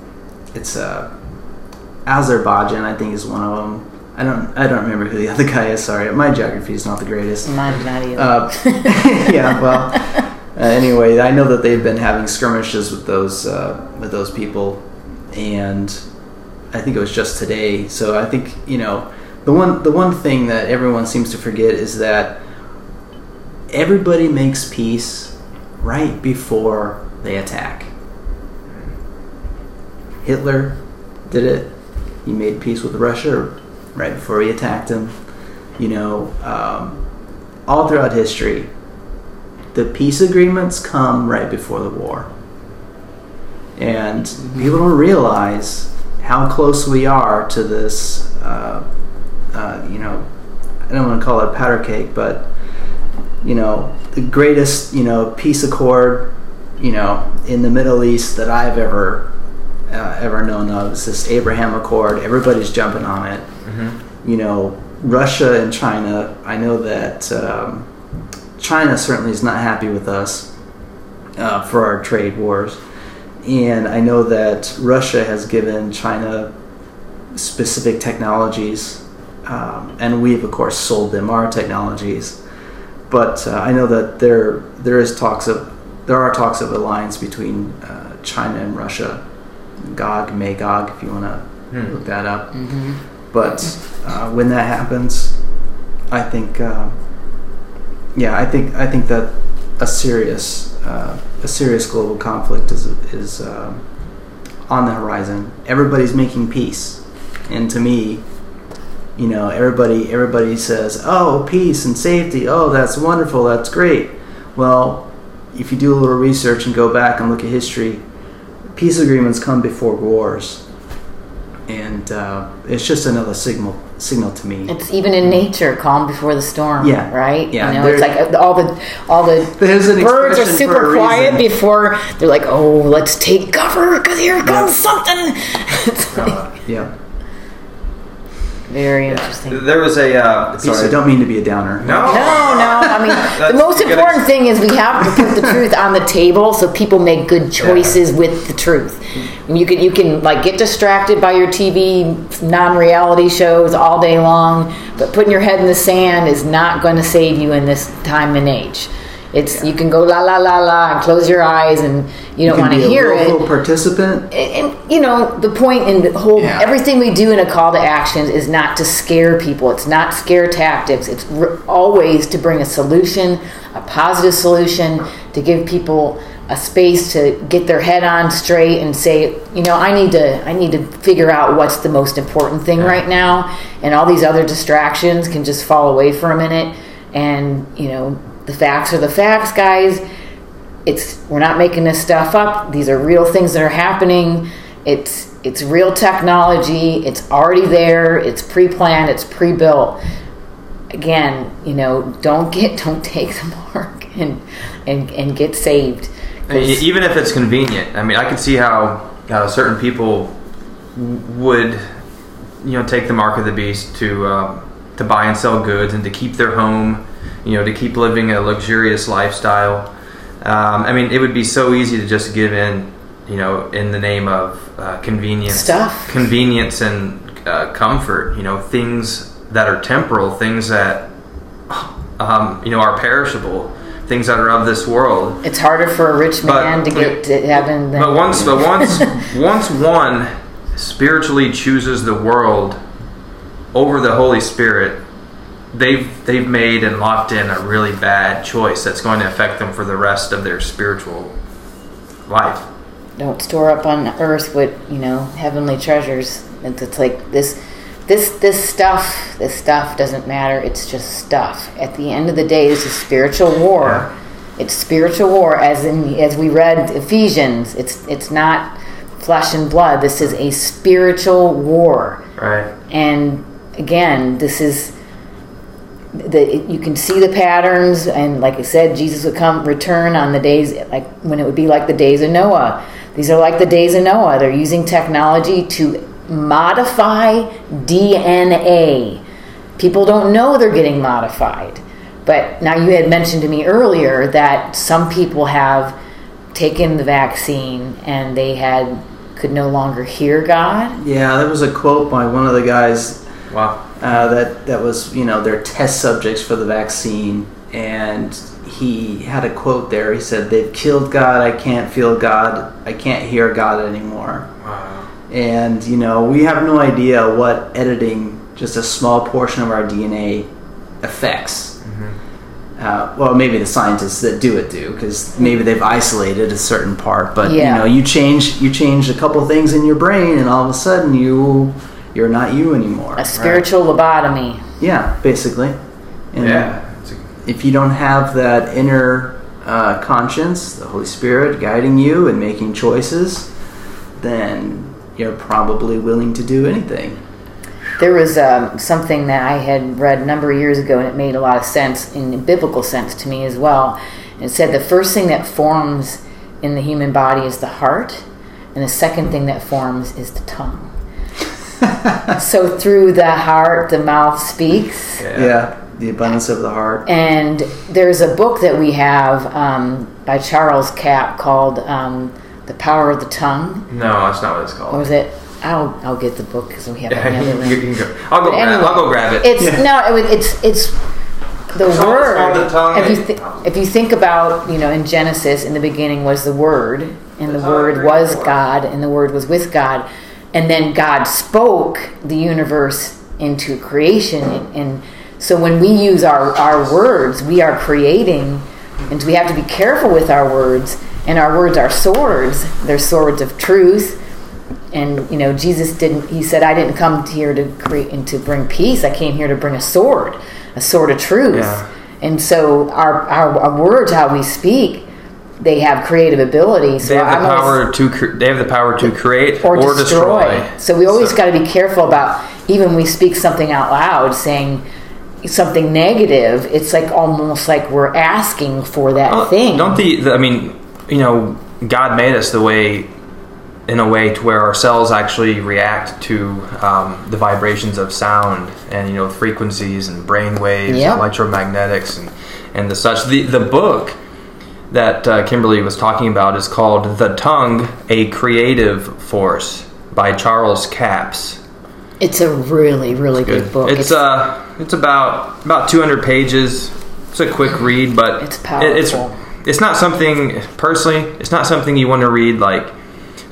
it's uh, Azerbaijan. I think is one of them. I don't I don't remember who the other guy is. Sorry, my geography is not the greatest. Mine's not either. Uh, yeah, well. Uh, anyway, I know that they've been having skirmishes with those uh, with those people, and I think it was just today. So I think you know the one the one thing that everyone seems to forget is that everybody makes peace right before they attack. Hitler did it. He made peace with Russia right before he attacked him. You know, um, all throughout history, the peace agreements come right before the war. And people don't realize how close we are to this, uh, uh, you know, I don't want to call it a powder cake, but, you know, the greatest, you know, peace accord, you know, in the Middle East that I've ever, uh, ever known of is this Abraham Accord. Everybody's jumping on it you know, Russia and China, I know that um, China certainly is not happy with us uh, for our trade wars. And I know that Russia has given China specific technologies, um, and we've, of course, sold them our technologies. But uh, I know that there there is talks of there are talks of alliance between uh, China and Russia, Gog Magog, if you want to look that up. But uh, when that happens, I think, uh, yeah, I think I think that a serious uh, a serious global conflict is is uh, on the horizon. Everybody's making peace, and to me, you know, everybody everybody says, "Oh, peace and safety. Oh, that's wonderful. That's great." Well, if you do a little research and go back and look at history, peace agreements come before wars and uh, it's just another signal signal to me. It's even in nature, calm before the storm. Yeah. right. Yeah, you know, it's like all the all the birds are super quiet reason. before they're like, oh, let's take cover because here comes something. It's like Yeah. Very interesting. There was a uh, Sorry, I don't mean to be a downer. No, No, no. I mean, the most a good important thing is we have to put the truth on the table so people make good choices with the truth. You can you can like get distracted by your TV non-reality shows all day long, but putting your head in the sand is not going to save you in this time and age. It's you can go la la la la and close your eyes and you don't want to be a hear it. participant. and you know the point in the whole Yeah. everything we do in a call to actions is not to scare people. It's not scare tactics. It's r- always to bring a solution a positive solution to give people a space to get their head on straight and say you know i need to i need to figure out what's the most important thing right now. And all these other distractions can just fall away for a minute. And you know the facts are the facts guys. It's we're not making this stuff up. These are real things that are happening. It's it's real technology. It's already there. It's pre-planned. It's pre-built. Again you know don't get don't take the mark and and, and get saved. Even if it's convenient. I mean, I could see how uh, certain people would, you know, take the mark of the beast to uh, to buy and sell goods and to keep their home, you know, to keep living a luxurious lifestyle. Um, I mean, it would be so easy to just give in, you know, in the name of uh, convenience, Stuff. convenience and uh, comfort. You know, things that are temporal, things that, um, you know, are perishable, things that are of this world. it's harder for a rich But- man to get to heaven than But once, but once, once one spiritually chooses the world over the Holy Spirit, they've they've made and locked in a really bad choice that's going to affect them for the rest of their spiritual life. don't store up on earth what you know heavenly treasures. It's, it's like this this this stuff this stuff doesn't matter. It's just stuff. At the end of the day it's a spiritual war. It's spiritual war as in as we read ephesians. It's it's not flesh and blood. This is a spiritual war. Right. and again this is the you can see the patterns and like i said jesus would come return on the days like when it would be like the days of noah. These are like the days of noah. They're using technology to modify dna people don't know they're getting modified. But now you had mentioned to me earlier that some people have taken the vaccine and they had could no longer hear god. Yeah, there was a quote by one of the guys Wow. Uh, that that was you know their test subjects for the vaccine, and he had a quote there. He said, "They've killed God. I can't feel God. I can't hear God anymore." Wow. And you know we have no idea what editing just a small portion of our DNA affects. Uh, well, maybe the scientists that do it do, because maybe they've isolated a certain part. But Yeah. you know, you change you change a couple things in your brain, and all of a sudden you you're not you anymore. a spiritual lobotomy Yeah, basically. And Yeah. If you don't have that inner uh, conscience, the Holy Spirit guiding you and making choices, then you're probably willing to do anything. There was um, something that I had read a number of years ago, and it made a lot of sense in a biblical sense to me as well. It said the first thing that forms in the human body is the heart, and the second thing that forms is the tongue. so through the heart, the mouth speaks. Yeah. the abundance of the heart. And there's a book that we have um, by Charles Capps called um, "The Power of the Tongue," No, that's not what it's or called. was it? I'll I'll get the book because we have it in the. You can go. I'll go. Grab, anyway, I'll go grab it. It's no, it, it's it's the It's word. all the tongue if you th- if you think about you know in Genesis, in the beginning was the Word, and the That's all I Word was. God, and the Word was with God, and then God spoke the universe into creation, and, and so when we use our our words, we are creating, and we have to be careful with our words. And our words are swords; they're swords of truth. And you know jesus didn't he said i didn't come here to create and to bring peace. I came here to bring a sword a sword of truth. Yeah. and so our, our our words how we speak they have creative ability so They have I'm the always- power to. Cre- they have the power to create or, or, destroy. destroy. so we always So- got to be careful about even we speak something out loud saying something negative, it's like almost like we're asking for that Well, thing. Don't the, the I mean, you know, God made us the way in a way to where our cells actually react to um, the vibrations of sound and you know frequencies and brain waves, Yeah. electromagnetics, and and the such. The the book that uh, Kimberly was talking about is called "The Tongue: A Creative Force" by Charles Capps. it's a really, really good, book. It's uh, it's about about 200 pages. It's a quick read, but It's it- it's powerful. it's not something personally. It's not something you want to read like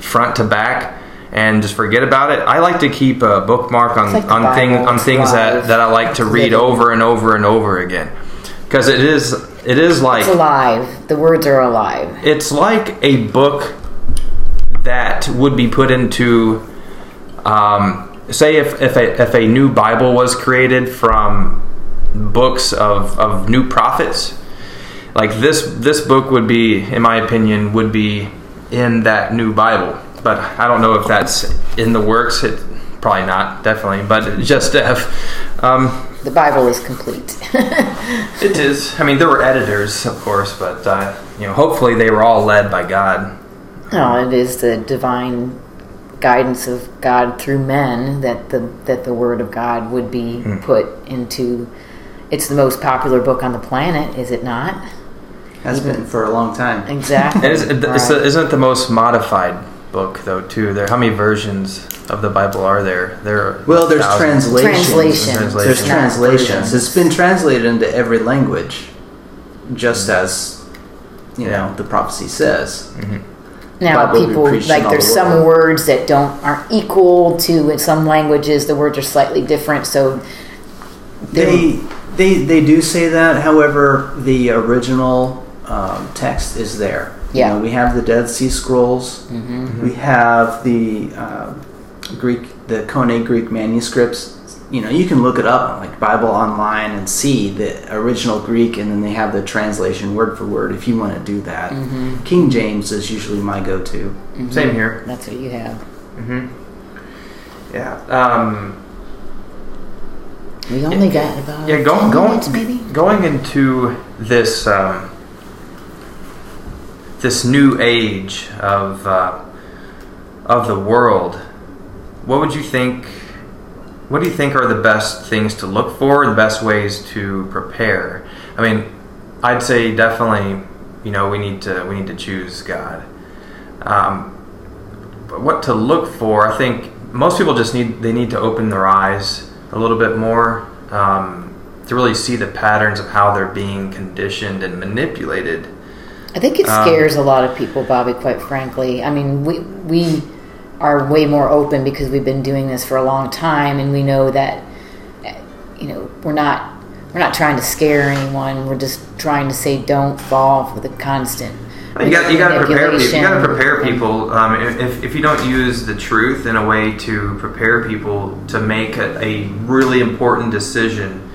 front to back and just forget about it. I like to keep a bookmark on like on thing on things that that I like to read over and over and over again because it is it is like it's alive. The words are alive. it's like a book that would be put into um, say if, if, a, if a new bible was created from books of, of new prophets like this this book would be in my opinion would be in that new bible but i don't know if that's in the works it probably not definitely but just to have um, The Bible is complete. it is i mean there were editors of course but uh, you know hopefully they were all led by god no, it is the divine guidance of God through men that the that the Word of God would be Hmm. put into. It's the most popular book on the planet, is it not? Has been for a long time. Exactly. And is, Right. isn't it the most modified book though too? There, how many versions of the Bible are there? There. Are Well, there's thousands. translations. Translation. Translation. There's Not translations. It's been translated into every language, just as you know the prophecy says. Now Bible people like there's the some words that don't aren't equal to in some languages the words are slightly different so They they they do say that. However, the original um, text is there. You Yeah. know, we have the Dead Sea Scrolls. We have the uh, Greek, the Koine Greek manuscripts. You know, you can look it up on like Bible Online and see the original Greek, and then they have the translation word for word. If you want to do that, King James is usually my go-to. Same here. that's what you have Yeah. Um, we only got about yeah. Going 10 going minutes maybe going into this um, this new age of uh, of the world. What would you think? What do you think are the best things to look for and the best ways to prepare? I mean, I'd say definitely, you know, we need to we need to choose God. Um, but what to look for? I think most people just need they need to open their eyes a little bit more um, to really see the patterns of how they're being conditioned and manipulated. I think it Um, scares a lot of people, Bobby. Quite frankly, I mean, we we are way more open because we've been doing this for a long time, and we know that you know we're not we're not trying to scare anyone. We're just trying to say don't fall for the constant. You got you got to prepare people. You got to prepare people. Um, if if you don't use the truth in a way to prepare people to make a, a really important decision,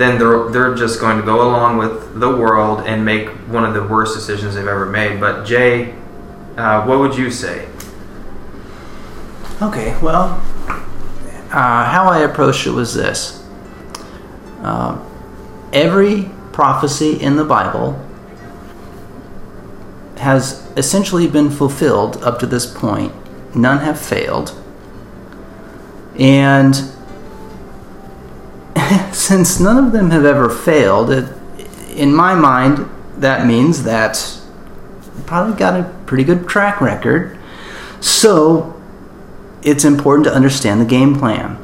then they're they're just going to go along with the world and make one of the worst decisions they've ever made. But Jay, uh, what would you say? Okay, well, uh, how I approached it was this. Uh, every prophecy in the Bible has essentially been fulfilled up to this point. None have failed. And since none of them have ever failed, it, in my mind, that means that probably got a pretty good track record. So, it's important to understand the game plan.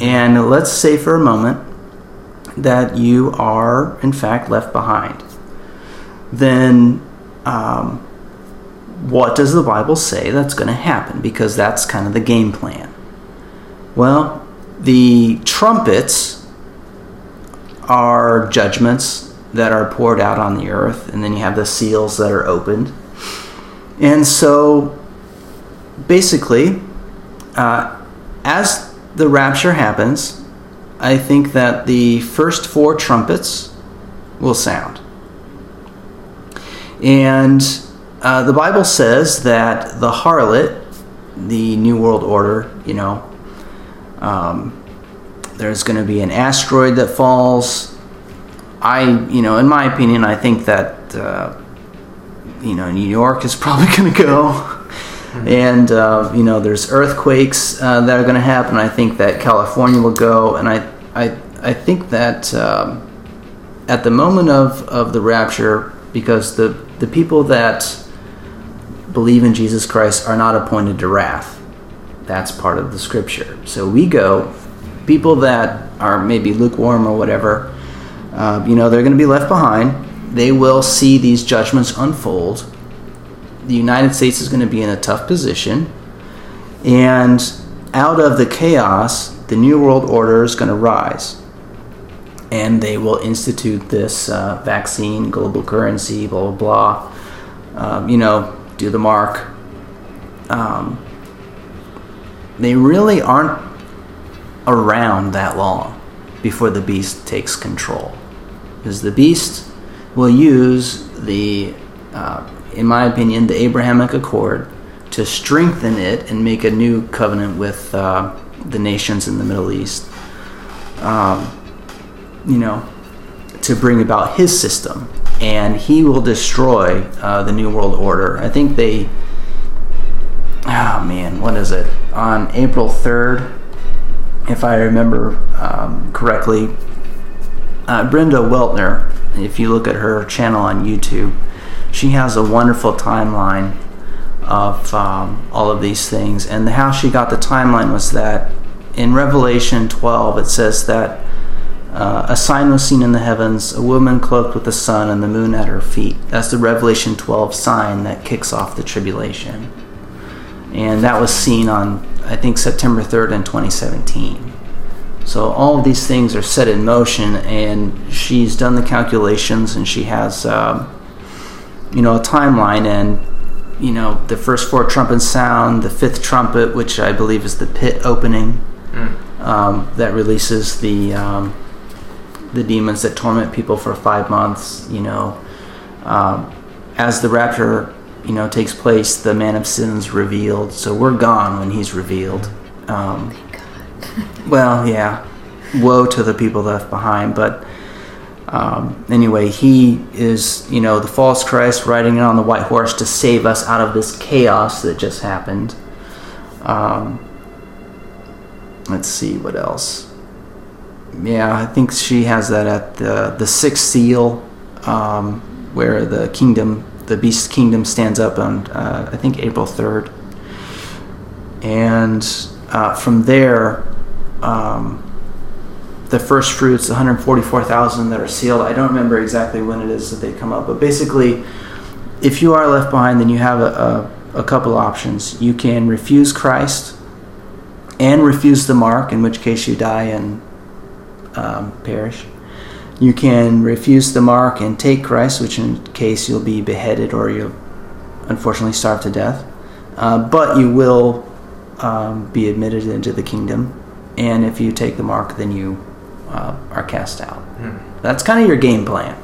And let's say for a moment that you are, in fact, left behind. Then, um, what does the Bible say that's going to happen? Because that's kind of the game plan. Well, the trumpets are judgments that are poured out on the earth, and then you have the seals that are opened. And so, basically, uh, as the rapture happens, I think that the first four trumpets will sound. And uh, the Bible says that the harlot, the New World Order, you know, um, there's going to be an asteroid that falls. I, you know, in my opinion, I think that, uh, you know, New York is probably going to go. And, uh, you know, there's earthquakes uh, that are going to happen. I think that California will go. And I, I, I think that um, at the moment of, of the rapture, because the, the people that believe in Jesus Christ are not appointed to wrath. That's part of the scripture. So we go, people that are maybe lukewarm or whatever, uh, you know, they're going to be left behind. They will see these judgments unfold. The United States is going to be in a tough position. And out of the chaos, the New World Order is going to rise. And they will institute this uh, vaccine, global currency, blah, blah, blah. Um, you know, do the mark. Um, they really aren't around that long before the beast takes control. Because the beast will use the, uh, in my opinion, the Abrahamic Accord to strengthen it and make a new covenant with uh, the nations in the Middle East. Um, you know, to bring about his system. And he will destroy uh, the New World Order. I think they. Oh man, what is it? On April 3rd, if I remember um, correctly, uh, Brenda Weltner, if you look at her channel on YouTube, she has a wonderful timeline of um, all of these things. And how she got the timeline was that in Revelation 12, it says that uh, a sign was seen in the heavens, a woman cloaked with the sun and the moon at her feet. That's the Revelation 12 sign that kicks off the tribulation. And that was seen on, I think, September 3rd in 2017. So all of these things are set in motion, and she's done the calculations, and she has, uh, you know, a timeline. And you know, the first four trumpets sound, the fifth trumpet, which I believe is the pit opening, mm. um, that releases the um, the demons that torment people for five months. You know, um, as the rapture, you know, takes place, the man of sin's revealed. So we're gone when he's revealed. Um, Thank God. well, yeah. Woe to the people left behind, but. Um, anyway, he is, you know, the false Christ riding on the white horse to save us out of this chaos that just happened. Um, let's see what else yeah, I think she has that at the the sixth seal, um, where the kingdom, the beast kingdom, stands up on uh, I think April third, and uh, from there, um, the first fruits, 144,000 that are sealed. I don't remember exactly when it is that they come up, but basically, if you are left behind, then you have a, a, a couple options. You can refuse Christ and refuse the mark, in which case you die and um, perish. You can refuse the mark and take Christ, which in case you'll be beheaded or you'll unfortunately starve to death. Uh, but you will um, be admitted into the kingdom. And if you take the mark, then you uh, are cast out. Hmm. That's kind of your game plan.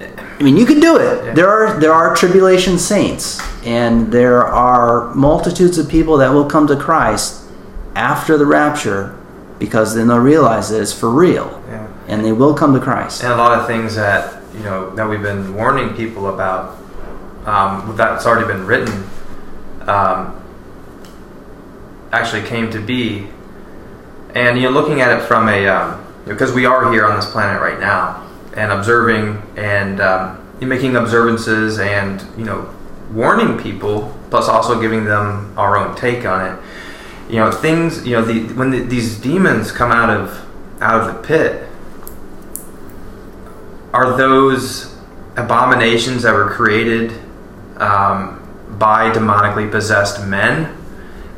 I mean, you can do it. Yeah. There are there are tribulation saints, and there are multitudes of people that will come to Christ after the rapture because then they'll realize that it's for real, yeah. And they will come to Christ. And a lot of things that you know that we've been warning people about um, that's already been written um, actually came to be, and you know looking at it from a um, because we are here on this planet right now and observing and um, making observances and you know warning people plus also giving them our own take on it you know things you know the, when the, these demons come out of out of the pit are those abominations that were created um, by demonically possessed men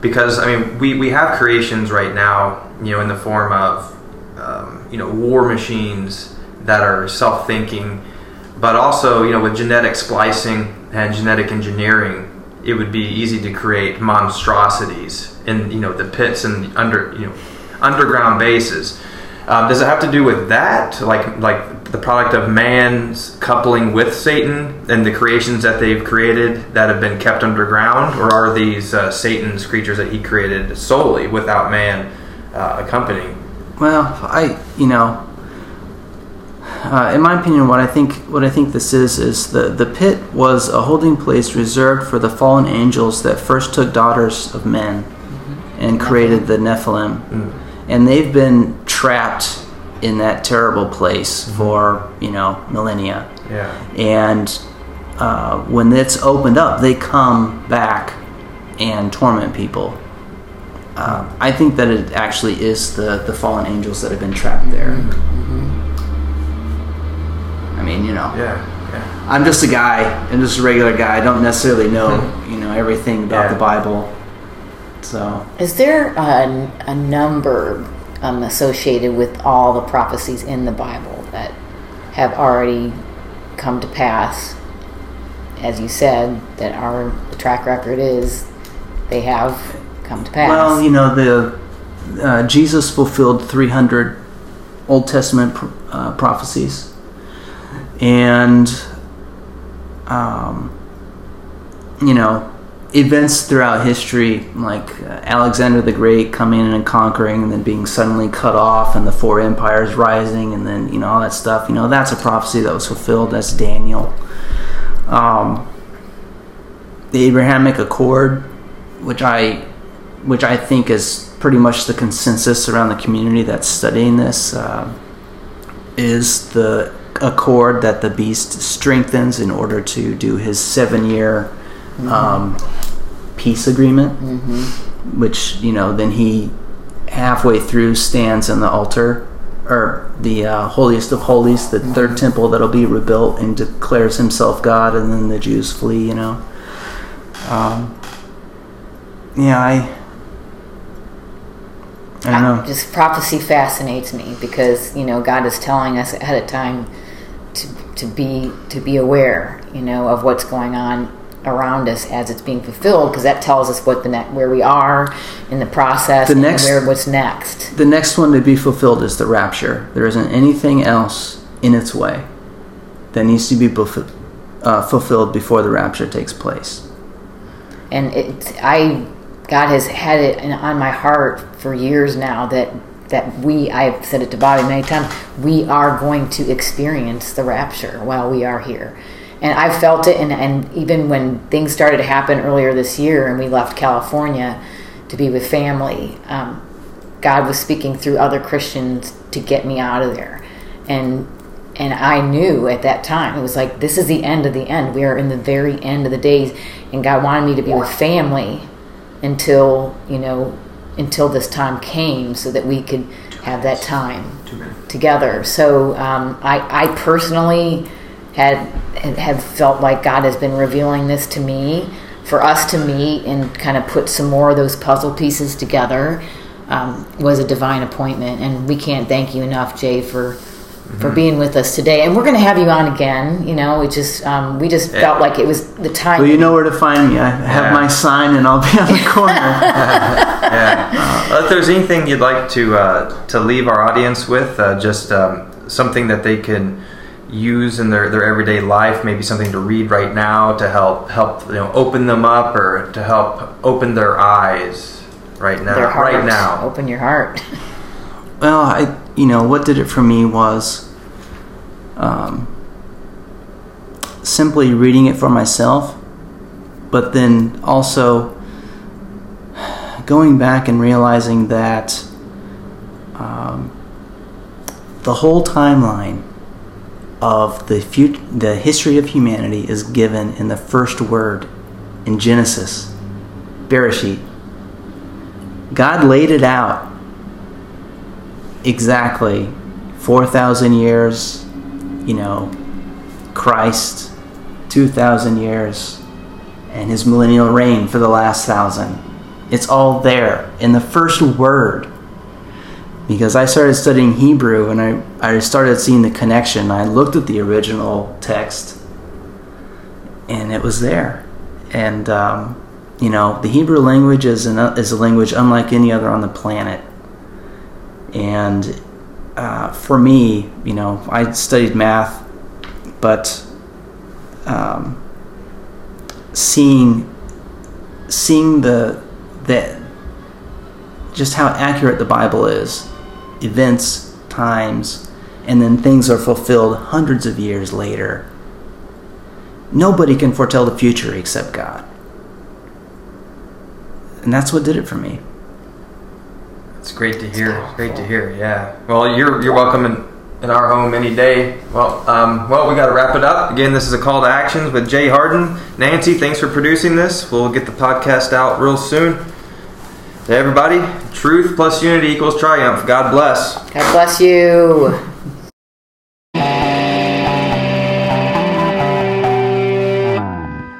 because i mean we, we have creations right now you know in the form of um, you know war machines that are self-thinking but also you know with genetic splicing and genetic engineering it would be easy to create monstrosities in you know the pits and under you know underground bases. Um, does it have to do with that, like like the product of man's coupling with Satan and the creations that they've created that have been kept underground, or are these uh, Satan's creatures that he created solely without man uh, accompanying. Well, I you know, uh, in my opinion, what I think what I think this is is the the pit was a holding place reserved for the fallen angels that first took daughters of men and created the Nephilim, and they've been trapped in that terrible place for you know millennia. Yeah. and uh, when it's opened up, they come back and torment people. Uh, I think that it actually is the, the fallen angels that have been trapped there. I mean, you know, Yeah. Yeah. I'm just a guy. I'm just a regular guy. I don't necessarily know, you know, everything about Yeah. the Bible. So, Is there a, a number um, associated with all the prophecies in the Bible that have already come to pass? As you said, that our track record is they have come to pass. well, you know, the uh, Jesus fulfilled 300 Old Testament uh, prophecies, and um, you know, events throughout history, like uh, Alexander the Great coming in and conquering, and then being suddenly cut off, and the four empires rising, and then you know all that stuff. You know, that's a prophecy that was fulfilled. That's Daniel. Um, the Abrahamic Accord, which I, which I think is pretty much the consensus around the community that's studying this, uh, is the accord that the beast strengthens in order to do his seven-year um, peace agreement, which you know then he halfway through stands in the altar or the uh, holiest of holies, the third temple that'll be rebuilt, and declares himself God, and then the Jews flee. You know, um, yeah, I. I don't know. Just prophecy fascinates me because you know God is telling us ahead of time to to be to be aware, you know, of what's going on around us as it's being fulfilled because that tells us what the ne- where we are in the process The and next- where what's next. The next one to be fulfilled is the rapture. There isn't anything else in its way that needs to be fulf- uh, fulfilled before the rapture takes place. and it i god has had it in, on my heart for years now that that we i've said it to bobby many times we are going to experience the rapture while we are here and i felt it and, and even when things started to happen earlier this year and we left california to be with family um, god was speaking through other christians to get me out of there and and I knew at that time it was like this is the end of the end. We are in the very end of the days, and God wanted me to be with family until you know until this time came, so that we could have that time together. So um, I, I personally had have felt like God has been revealing this to me for us to meet and kind of put some more of those puzzle pieces together. Um, was a divine appointment, and we can't thank you enough, Jay, for for being with us today. And we're going to have you on again. You know, it just um, we just Yeah. felt like it was the time. Well, you know where to find me. I have Yeah. my sign, and I'll be on the corner. yeah. Uh, if there's anything you'd like to uh, to leave our audience with, uh, just um, something that they can use in their, their everyday life, maybe something to read right now to help help you know open them up or to help open their eyes right now. their heart. Right now. Open your heart. well, I, you know, what did it for me was um, simply reading it for myself, but then also going back and realizing that um, the whole timeline of the fut- the history of humanity is given in the first word in Genesis, Bereshit. God laid it out exactly 4,000 years, you know, Christ, 2,000 years, and his millennial reign for the last thousand. It's all there in the first word. Because I started studying Hebrew and I, I started seeing the connection. I looked at the original text and it was there. And, um, you know, the Hebrew language is, an, is a language unlike any other on the planet. And uh, for me, you know, I studied math, but um, seeing seeing the the just how accurate the Bible is. Events, times, and then things are fulfilled hundreds of years later. Nobody can foretell the future except God. And that's what did it for me. It's great to hear. Great to hear. Yeah. Well, you're you're welcome in, in our home any day. Well, um, well, we got to wrap it up. Again, this is a call to actions with Jay Hardin. Nancy, thanks for producing this. We'll get the podcast out real soon. To everybody, truth plus unity equals triumph. God bless. God bless you.